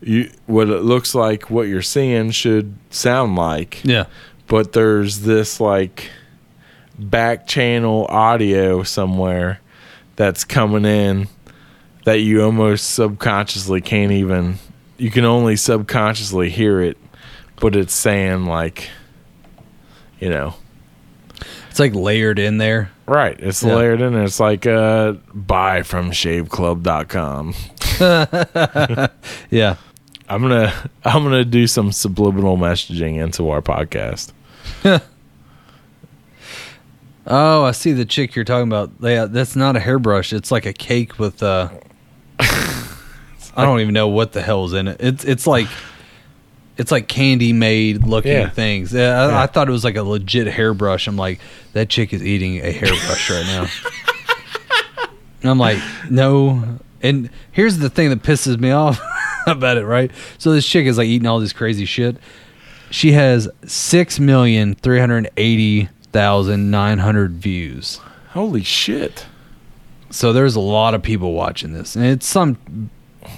you what it looks like what you're seeing should sound like. Yeah, but there's this like back channel audio somewhere that's coming in that you almost subconsciously can't even you can only subconsciously hear it but it's saying like you know. It's like layered in there. right. It's Yeah. layered in there. It's like uh buy from shaveclub.com Yeah, i'm gonna i'm gonna do some subliminal messaging into our podcast Oh, I see the chick you're talking about. Yeah, that's not a hairbrush. It's like a cake with uh I don't even know what the hell's in it. It's it's like it's like candy made looking Yeah. things. Yeah, I, Yeah. I thought it was like a legit hairbrush. I'm like, that chick is eating a hairbrush right now. And I'm like, no. And here's the thing that pisses me off about it, right? So this chick is like eating all this crazy shit. She has six million three hundred eighty thousand nine hundred views. holy shit So there's a lot of people watching this, and it's some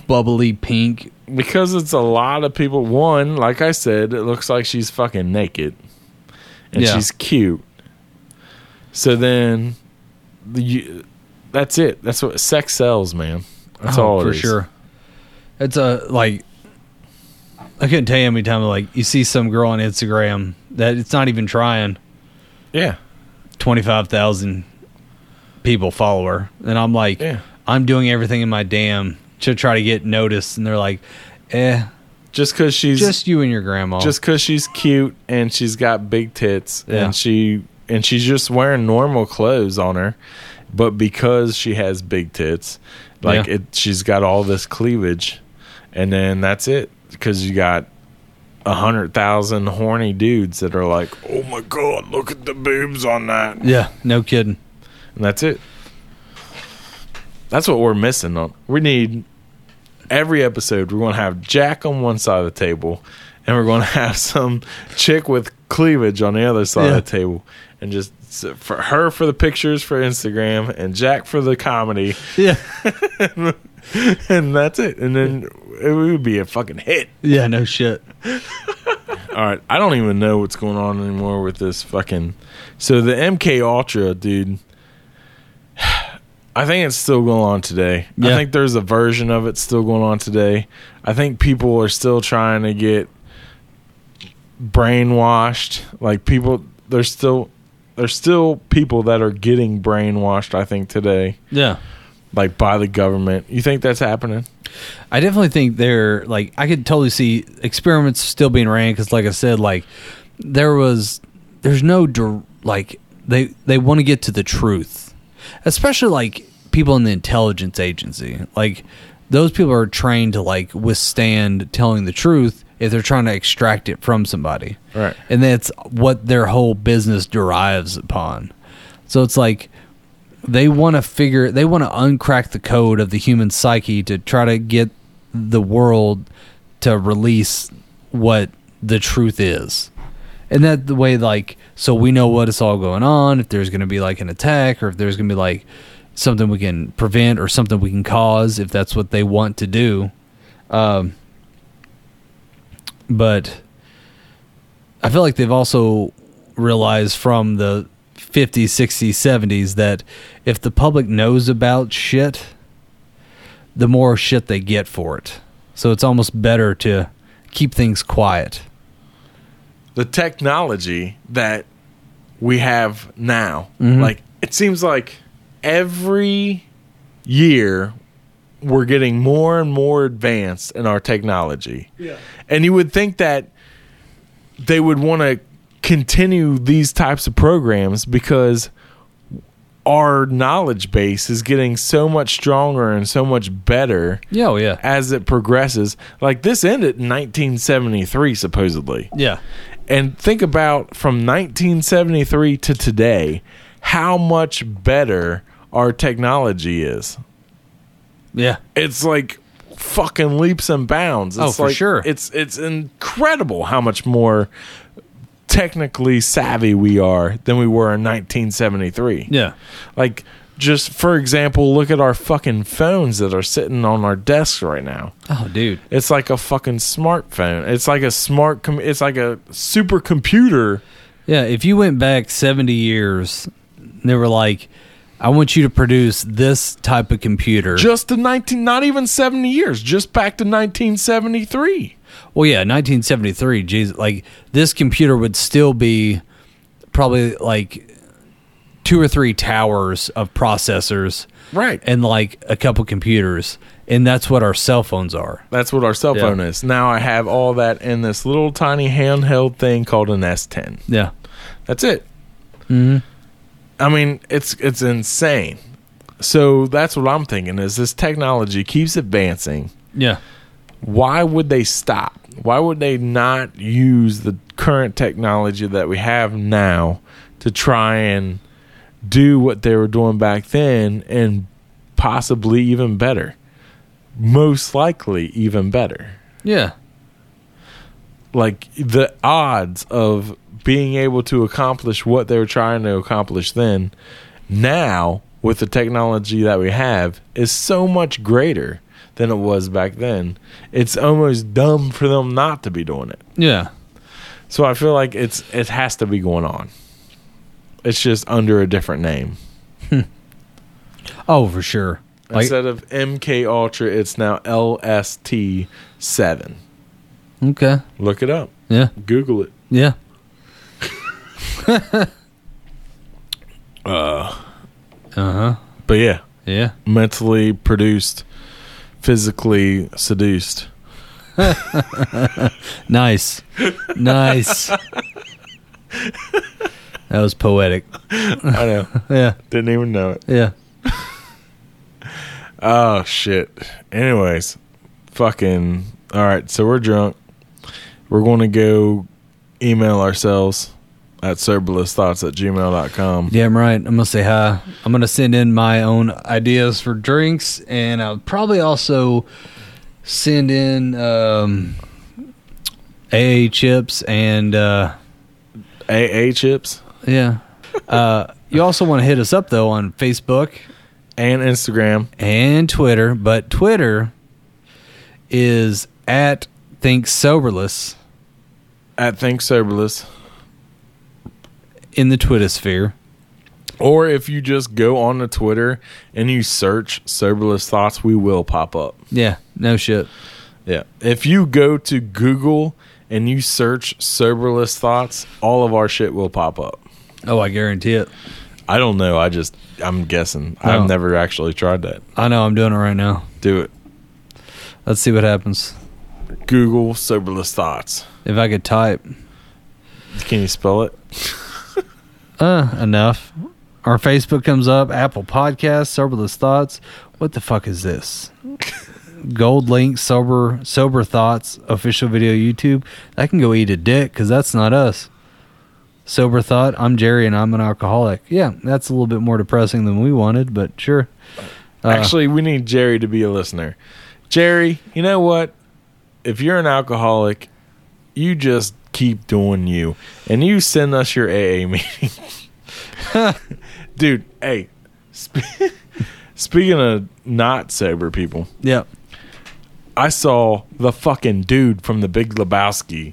bubbly pink. because it's a lot of people. One, like I said, it looks like she's fucking naked, and Yeah. she's cute. So then, the, you, that's it. That's what sex sells, man. That's Oh, all it for is. sure. It's a like. I couldn't tell you how many times like you see some girl on Instagram that it's not even trying. Yeah, Twenty five thousand people follow her, and I'm like, Yeah. I'm doing everything in my damn to try to get noticed, and they're like, eh, just because she's just you and your grandma. just because she's cute and she's got big tits Yeah. and she and she's just wearing normal clothes on her but because she has big tits like Yeah. it she's got all this cleavage and then that's it because you got a hundred thousand horny dudes that are like oh my god look at the boobs on that. Yeah, no kidding. and that's it. That's what we're missing. On we need every episode we're going to have jack on one side of the table and we're going to have some chick with cleavage on the other side Yeah. of the table and just for her for the pictures for instagram and jack for the comedy. Yeah, and that's it. And then it would be a fucking hit. Yeah, no shit. all right i don't even know what's going on anymore with this fucking so the mk ultra dude i think it's still going on today. I think there's a version of it still going on today. I think people are still trying to get brainwashed. Like people there's still there's still people that are getting brainwashed i think today. Yeah. Like by the government you think that's happening I definitely think they're like I could totally see experiments still being ran because, like I said, like there was there's no dir- like they they want to get to the truth, especially like people in the intelligence agency. Like those people are trained to like withstand telling the truth if they're trying to extract it from somebody, Right. And that's what their whole business derives upon. So it's like they want to figure they want to uncrack the code of the human psyche to try to get the world to release what the truth is. And that the way like so we know what is all going on, if there's gonna be like an attack or if there's gonna be like something we can prevent or something we can cause if that's what they want to do. Um but I feel like they've also realized from the 50s, 60s, 70s that if the public knows about shit, the more shit they get for it. So it's almost better to keep things quiet. the technology that we have now. Mhm. Like it seems like every year we're getting more and more advanced in our technology. Yeah. And you would think that they would want to continue these types of programs because our knowledge base is getting so much stronger and so much better Yeah, oh, yeah. as it progresses. Like this ended in 1973 supposedly. Yeah. And think about from 1973 to today, how much better our technology is. Yeah. It's like fucking leaps and bounds. Oh, it's Oh, for like, sure. It's it's incredible how much more technically savvy we are than we were in 1973. Yeah. Like just for example, look at our fucking phones that are sitting on our desks right now. Oh, dude. It's like a fucking smartphone. It's like a smart. Com- it's like a supercomputer. Yeah, if you went back 70 years, they were like, I want you to produce this type of computer. Just to nineteen, not even seventy years. Just back to nineteen seventy three. Well, yeah, 1973. Jesus, like this computer would still be probably like two or three towers of processors Right. and like a couple computers. And that's what our cell phones are. That's what our cell Yeah. phone is. Now I have all that in this little tiny handheld thing called an S ten. Yeah. That's it. hmm I mean, it's it's insane. So that's what I'm thinking is this technology keeps advancing. Yeah. Why would they stop? Why would they not use the current technology that we have now to try and do what they were doing back then and possibly even better? Most likely, even better. Yeah. Like the odds of being able to accomplish what they were trying to accomplish then, now with the technology that we have, is so much greater than it was back then. It's almost dumb for them not to be doing it. Yeah. So I feel like it's it has to be going on. It's just under a different name. Oh, for sure. Like, Instead of MK Ultra, it's now LST seven. okay. Look it up. Yeah. Google it. Yeah. Uh, Uh huh. but yeah, Yeah. mentally produced, physically seduced. Nice. nice. That was poetic. I know. Yeah. Didn't even know it. Yeah. Oh shit. Anyways, fucking all right. So we're drunk. We're going to go email ourselves at thoughts at gmail.com. Damn right. I'm gonna say hi. I'm gonna send in my own ideas for drinks, and I'll probably also send in um, AA chips and uh, AA chips yeah. Uh, you also want to hit us up though on Facebook and Instagram. and Twitter, but Twitter is at Think Soberless At Think Soberless. In the Twitter sphere. Or if you just go on the Twitter and you search Soberless Thoughts, we will pop up. Yeah, no shit. Yeah. If you go to Google and you search Soberless Thoughts, all of our shit will pop up. Oh, I guarantee it. I don't know. I just, I'm guessing. No. I've never actually tried that. I know I'm doing it right now. Do it. Let's see what happens. Google Soberless Thoughts. If I could type. Can you spell it? Uh, enough. Our Facebook comes up, Apple Podcasts, Soberless Thoughts. What the fuck is this? GoldLink, sober, sober thoughts, official video YouTube. I can go eat a dick because that's not us. Sober thought. I'm Jerry and I'm an alcoholic. Yeah, that's a little bit more depressing than we wanted, but sure. Uh, Actually, we need Jerry to be a listener. Jerry, you know what? if you're an alcoholic, you just keep doing you, and you send us your AA meeting, dude. Hey, sp- speaking of not sober people, Yep. I saw the fucking dude from the Big Lebowski,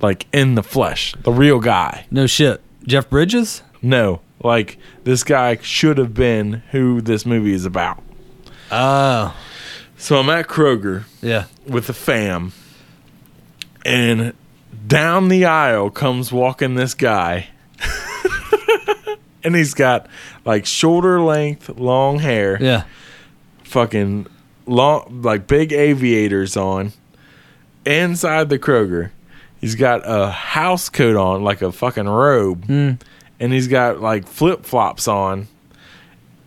like in the flesh, the real guy. No shit. Jeff Bridges? No, like this guy should have been who this movie is about. Oh. So I'm at Kroger Yeah. with the fam, and down the aisle comes walking this guy. and he's got like shoulder length long hair, Yeah. fucking long, like big aviators on. Inside the Kroger, he's got a house coat on, like a fucking robe, hmm. and he's got like flip flops on.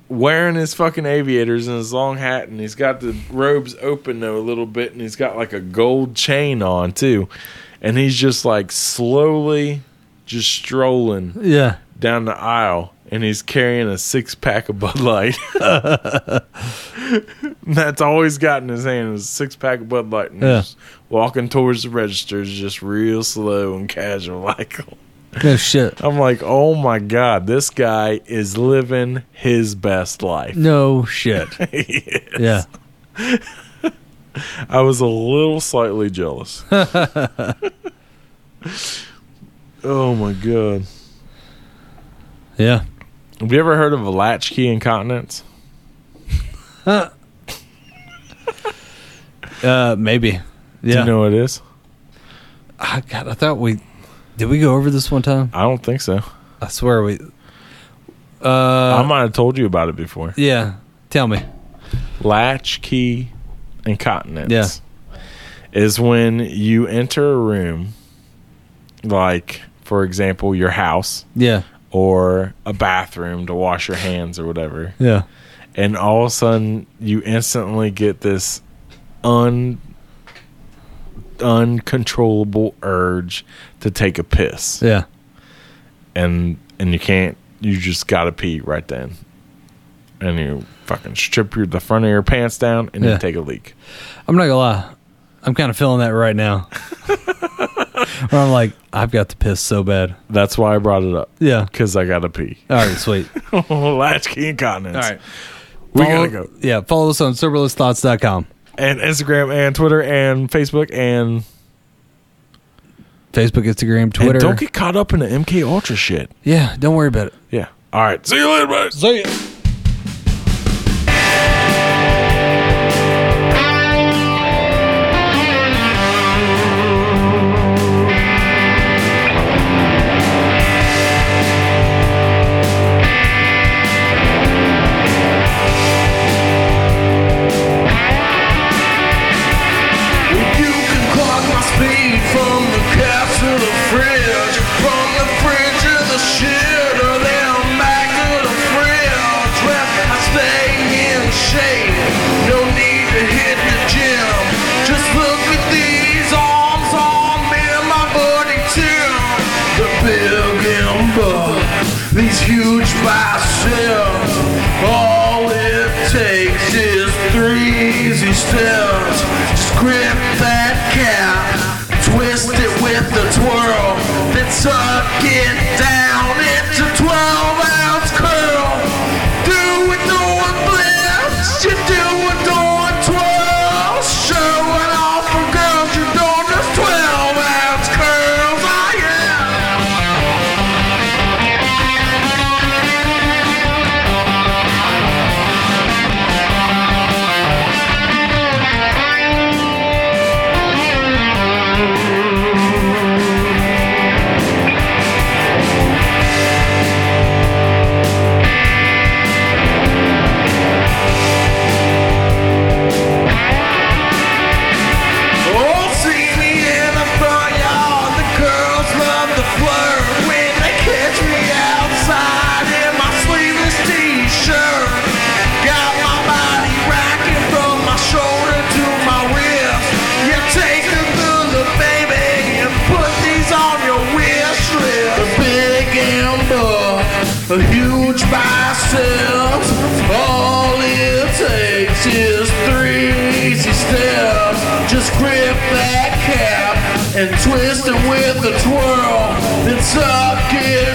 Wearing his fucking aviators and his long hat, and he's got the robes open though a little bit, and he's got like a gold chain on too, and he's just like slowly, just strolling Yeah. down the aisle and he's carrying a six pack of Bud Light. That's all he's got in his hand is a six pack of Bud Light. And Yeah. he's walking towards the registers just real slow and casual like. No shit. I'm like, oh my God, this guy is living his best life. No shit. Yeah. I was a little slightly jealous. oh my God. Yeah. Have you ever heard of a latchkey incontinence? Uh, maybe. Yeah. Do you know what it is? I, God, I thought we did. We go over this one time. I don't think so. I swear we. I Uh, might have told you about it before. yeah. Tell me. Latchkey incontinence. Yeah. Is when you enter a room, like, for example, your house Yeah. or a bathroom to wash your hands or whatever, Yeah. and all of a sudden you instantly get this un uncontrollable urge to take a piss Yeah. and and you can't you just gotta pee right then and you fucking strip your the front of your pants down and Yeah. you take a leak I'm not gonna lie. I'm kind of feeling that right now. Where I'm like, I've got to piss so bad. that's why i brought it up Yeah. because i gotta pee All right. Sweet. latchkey incontinence All right. we Follow- gotta go Yeah. Follow us on soberlessthoughts.com. and instagram and twitter and facebook and, Facebook, Instagram, Twitter. and don't get caught up in the mk ultra shit yeah. Don't worry about it. yeah all right see you later buddy. See ya. with a twirl. It's up, kid.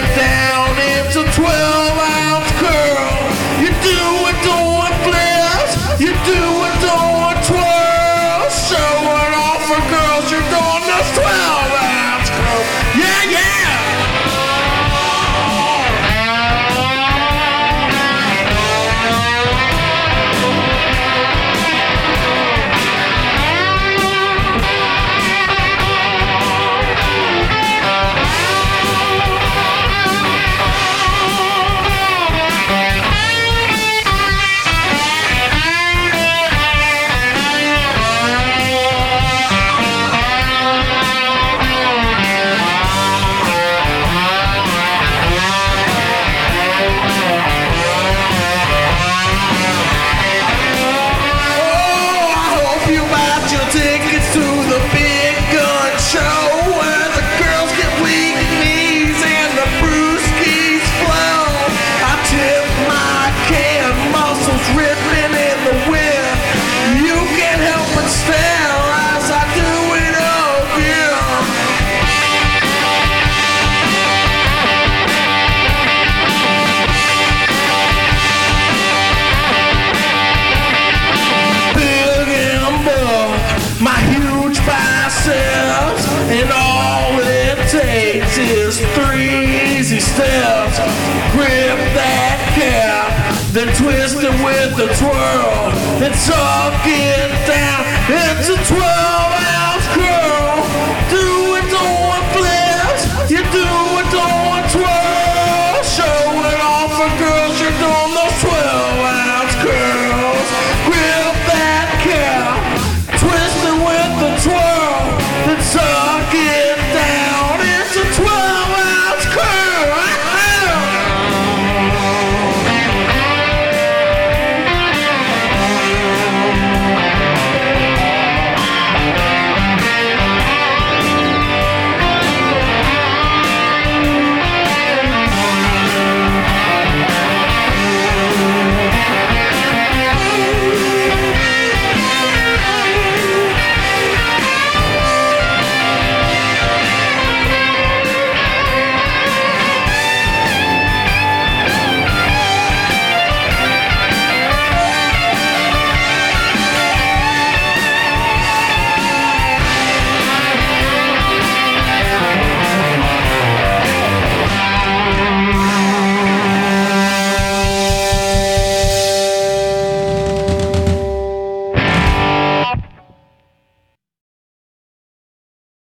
it's all get down.